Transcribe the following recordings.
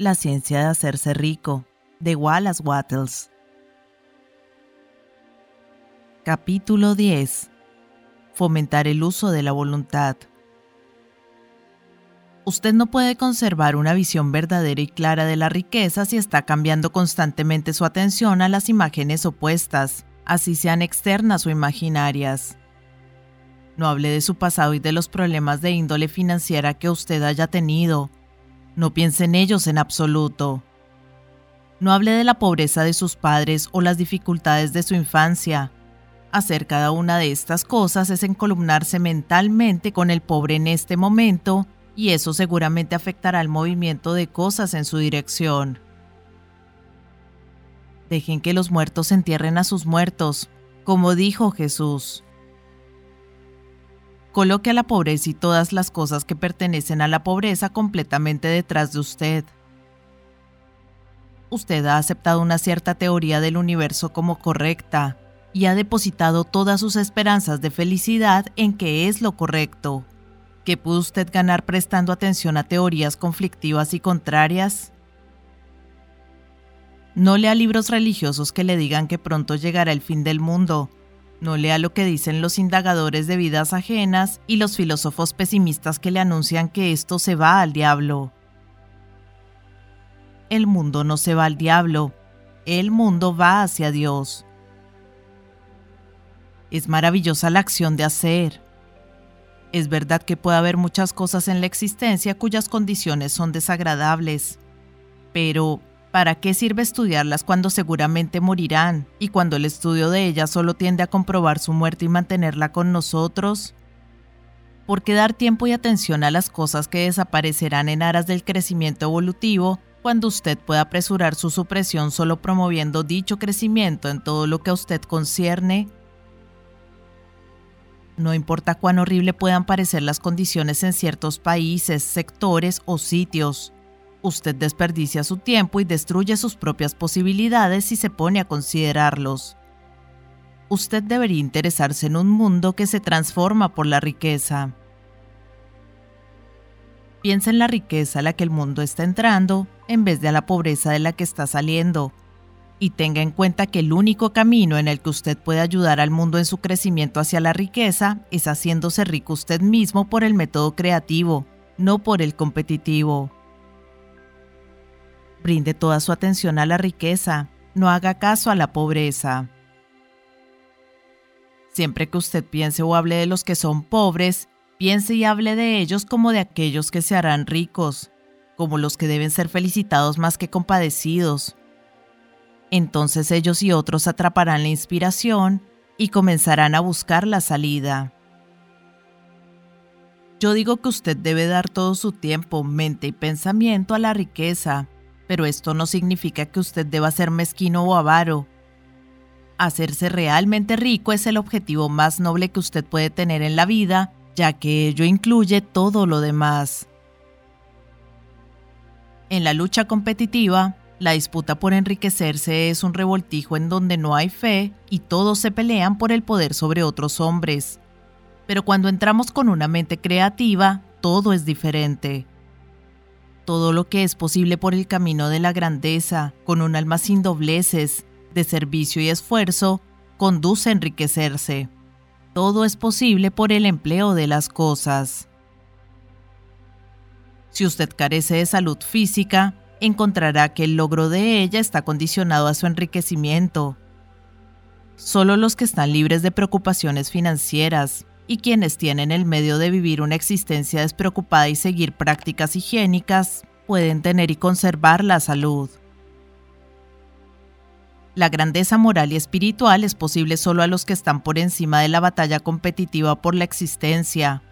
La ciencia de hacerse rico, de Wallace Wattles. Capítulo 10. Fomentar el uso de la voluntad. Usted no puede conservar una visión verdadera y clara de la riqueza si está cambiando constantemente su atención a las imágenes opuestas, así sean externas o imaginarias. No hable de su pasado y de los problemas de índole financiera que usted haya tenido, no piense en ellos en absoluto. No hable de la pobreza de sus padres o las dificultades de su infancia. Hacer cada una de estas cosas es encolumnarse mentalmente con el pobre en este momento y eso seguramente afectará el movimiento de cosas en su dirección. Dejen que los muertos entierren a sus muertos, como dijo Jesús. Coloque a la pobreza y todas las cosas que pertenecen a la pobreza completamente detrás de usted. Usted ha aceptado una cierta teoría del universo como correcta y ha depositado todas sus esperanzas de felicidad en que es lo correcto. ¿Qué pudo usted ganar prestando atención a teorías conflictivas y contrarias? No lea libros religiosos que le digan que pronto llegará el fin del mundo, no lea lo que dicen los indagadores de vidas ajenas y los filósofos pesimistas que le anuncian que esto se va al diablo. El mundo no se va al diablo, el mundo va hacia Dios. Es maravillosa la acción de hacer. Es verdad que puede haber muchas cosas en la existencia cuyas condiciones son desagradables, pero ¿Para qué sirve estudiarlas cuando seguramente morirán y cuando el estudio de ellas solo tiende a comprobar su muerte y mantenerla con nosotros? ¿Por qué dar tiempo y atención a las cosas que desaparecerán en aras del crecimiento evolutivo cuando usted puede apresurar su supresión solo promoviendo dicho crecimiento en todo lo que a usted concierne? No importa cuán horrible puedan parecer las condiciones en ciertos países, sectores o sitios, Usted desperdicia su tiempo y destruye sus propias posibilidades si se pone a considerarlos. Usted debería interesarse en un mundo que se transforma por la riqueza. Piensa en la riqueza a la que el mundo está entrando en vez de a la pobreza de la que está saliendo. Y tenga en cuenta que el único camino en el que usted puede ayudar al mundo en su crecimiento hacia la riqueza es haciéndose rico usted mismo por el método creativo, no por el competitivo. Brinde toda su atención a la riqueza, no haga caso a la pobreza. Siempre que usted piense o hable de los que son pobres, piense y hable de ellos como de aquellos que se harán ricos, como los que deben ser felicitados más que compadecidos. Entonces ellos y otros atraparán la inspiración y comenzarán a buscar la salida. Yo digo que usted debe dar todo su tiempo, mente y pensamiento a la riqueza, pero esto no significa que usted deba ser mezquino o avaro. Hacerse realmente rico es el objetivo más noble que usted puede tener en la vida, ya que ello incluye todo lo demás. En la lucha competitiva, la disputa por enriquecerse es un revoltijo en donde no hay fe y todos se pelean por el poder sobre otros hombres. Pero cuando entramos con una mente creativa, todo es diferente todo lo que es posible por el camino de la grandeza, con un alma sin dobleces, de servicio y esfuerzo, conduce a enriquecerse. Todo es posible por el empleo de las cosas. Si usted carece de salud física, encontrará que el logro de ella está condicionado a su enriquecimiento. Solo los que están libres de preocupaciones financieras, y quienes tienen el medio de vivir una existencia despreocupada y seguir prácticas higiénicas pueden tener y conservar la salud. La grandeza moral y espiritual es posible solo a los que están por encima de la batalla competitiva por la existencia,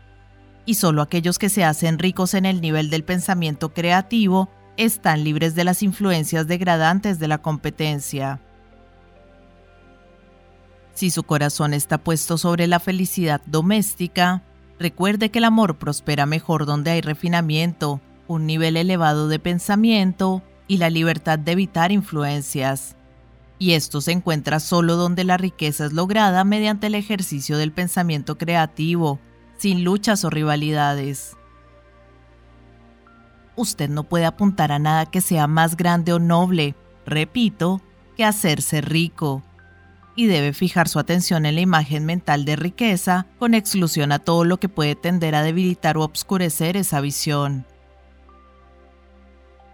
y solo aquellos que se hacen ricos en el nivel del pensamiento creativo están libres de las influencias degradantes de la competencia. Si su corazón está puesto sobre la felicidad doméstica, recuerde que el amor prospera mejor donde hay refinamiento, un nivel elevado de pensamiento y la libertad de evitar influencias. Y esto se encuentra solo donde la riqueza es lograda mediante el ejercicio del pensamiento creativo, sin luchas o rivalidades. usted no puede apuntar a nada que sea más grande o noble, repito, que hacerse rico. Y debe fijar su atención en la imagen mental de riqueza, con exclusión a todo lo que puede tender a debilitar o obscurecer esa visión.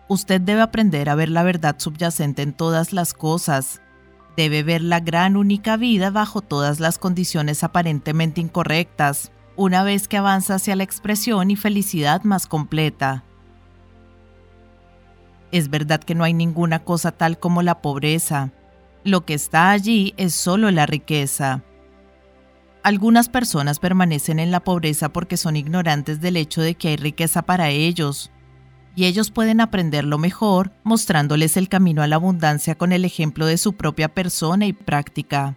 Usted debe aprender a ver la verdad subyacente en todas las cosas. Debe ver la gran única vida bajo todas las condiciones aparentemente incorrectas, una vez que avanza hacia la expresión y felicidad más completa. Es verdad que no hay ninguna cosa tal como la pobreza. Lo que está allí es solo la riqueza. Algunas personas permanecen en la pobreza porque son ignorantes del hecho de que hay riqueza para ellos, y ellos pueden aprenderlo mejor mostrándoles el camino a la abundancia con el ejemplo de su propia persona y práctica.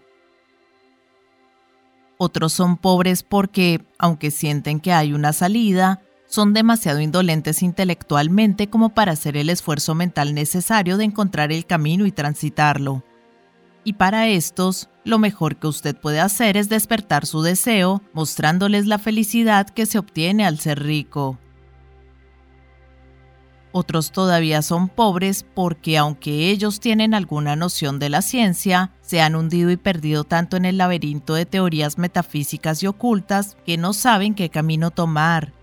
Otros son pobres porque, aunque sienten que hay una salida, son demasiado indolentes intelectualmente como para hacer el esfuerzo mental necesario de encontrar el camino y transitarlo. Y para estos, lo mejor que usted puede hacer es despertar su deseo, mostrándoles la felicidad que se obtiene al ser rico. Otros todavía son pobres porque aunque ellos tienen alguna noción de la ciencia, se han hundido y perdido tanto en el laberinto de teorías metafísicas y ocultas que no saben qué camino tomar.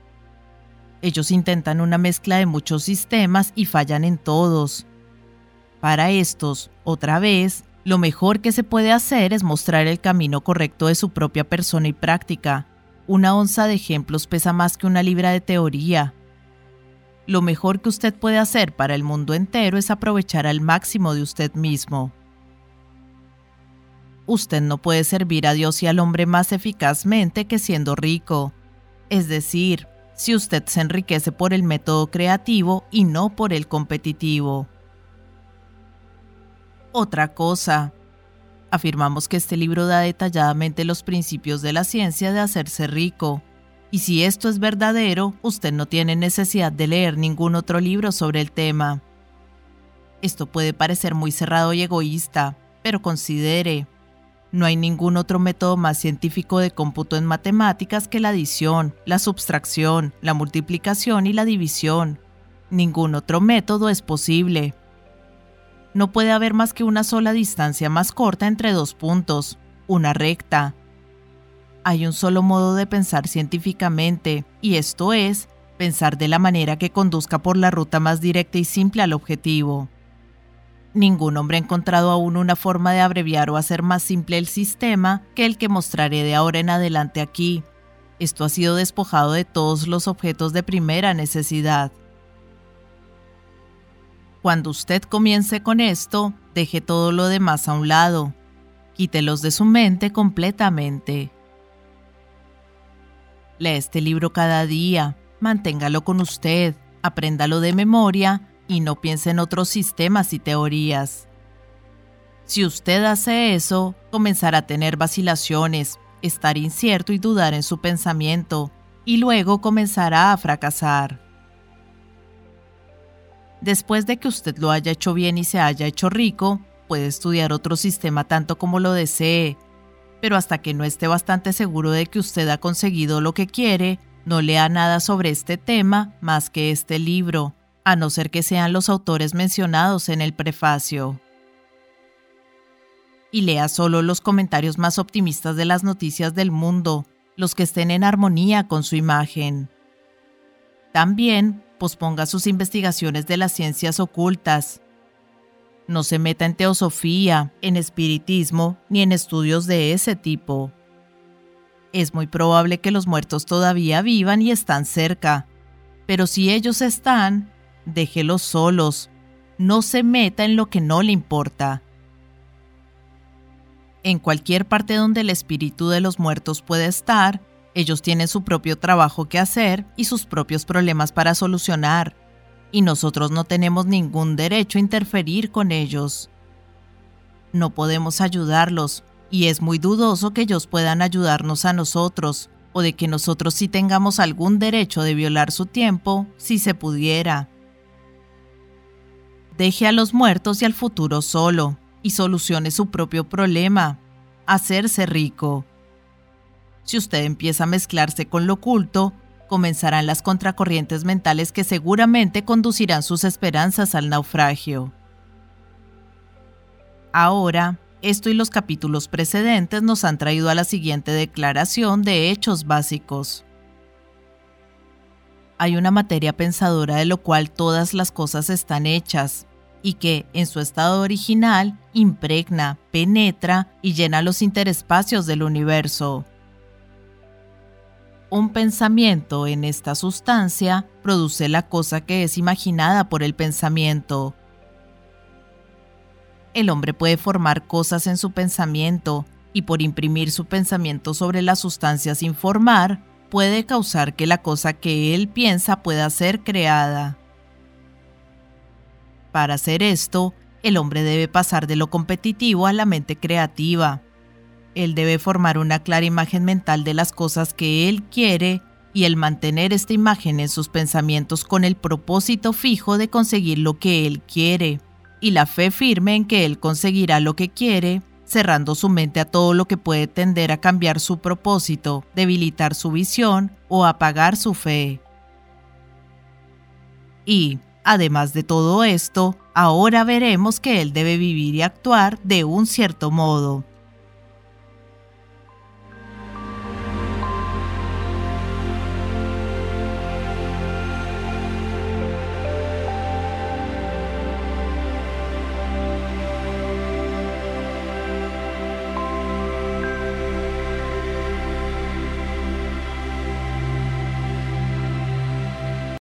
Ellos intentan una mezcla de muchos sistemas y fallan en todos. Para estos, otra vez, lo mejor que se puede hacer es mostrar el camino correcto de su propia persona y práctica. Una onza de ejemplos pesa más que una libra de teoría. Lo mejor que usted puede hacer para el mundo entero es aprovechar al máximo de usted mismo. Usted no puede servir a Dios y al hombre más eficazmente que siendo rico. Es decir, si usted se enriquece por el método creativo y no por el competitivo. Otra cosa. Afirmamos que este libro da detalladamente los principios de la ciencia de hacerse rico, y si esto es verdadero, usted no tiene necesidad de leer ningún otro libro sobre el tema. Esto puede parecer muy cerrado y egoísta, pero considere, no hay ningún otro método más científico de cómputo en matemáticas que la adición, la subtracción, la multiplicación y la división. Ningún otro método es posible. No puede haber más que una sola distancia más corta entre dos puntos, una recta, hay un solo modo de pensar científicamente, y esto es pensar de la manera que conduzca por la ruta más directa y simple al objetivo. Ningún hombre ha encontrado aún una forma de abreviar o hacer más simple el sistema que el que mostraré de ahora en adelante aquí. Esto ha sido despojado de todos los objetos de primera necesidad. Cuando usted comience con esto, deje todo lo demás a un lado. Quítelos de su mente completamente. Lea este libro cada día, manténgalo con usted, apréndalo de memoria y no piense en otros sistemas y teorías. Si usted hace eso, comenzará a tener vacilaciones, estar incierto y dudar en su pensamiento, y luego comenzará a fracasar. Después de que usted lo haya hecho bien y se haya hecho rico, puede estudiar otro sistema tanto como lo desee, pero hasta que no esté bastante seguro de que usted ha conseguido lo que quiere, no lea nada sobre este tema más que este libro, a no ser que sean los autores mencionados en el prefacio. Y lea solo los comentarios más optimistas de las noticias del mundo, los que estén en armonía con su imagen. También posponga sus investigaciones de las ciencias ocultas, no se meta en teosofía, en espiritismo, ni en estudios de ese tipo. Es muy probable que los muertos todavía vivan y están cerca, pero si ellos están, déjelos solos. No se meta en lo que no le importa. En cualquier parte donde el espíritu de los muertos puede estar, ellos tienen su propio trabajo que hacer y sus propios problemas para solucionar y nosotros no tenemos ningún derecho a interferir con ellos. No podemos ayudarlos, y es muy dudoso que ellos puedan ayudarnos a nosotros, o de que nosotros sí tengamos algún derecho de violar su tiempo, si se pudiera. Deje a los muertos y al futuro solo, y solucione su propio problema, hacerse rico. Si usted empieza a mezclarse con lo oculto, comenzarán las contracorrientes mentales que seguramente conducirán sus esperanzas al naufragio. Ahora, esto y los capítulos precedentes nos han traído a la siguiente declaración de hechos básicos. Hay una materia pensadora de lo cual todas las cosas están hechas, y que, en su estado original, impregna, penetra y llena los interespacios del universo. Un pensamiento en esta sustancia produce la cosa que es imaginada por el pensamiento. El hombre puede formar cosas en su pensamiento y por imprimir su pensamiento sobre la sustancia sin formar, puede causar que la cosa que él piensa pueda ser creada. Para hacer esto, el hombre debe pasar de lo competitivo a la mente creativa. Él debe formar una clara imagen mental de las cosas que él quiere y el mantener esta imagen en sus pensamientos con el propósito fijo de conseguir lo que él quiere, y la fe firme en que él conseguirá lo que quiere, cerrando su mente a todo lo que puede tender a cambiar su propósito, debilitar su visión o apagar su fe. Y, Además de todo esto, ahora veremos que él debe vivir y actuar de un cierto modo.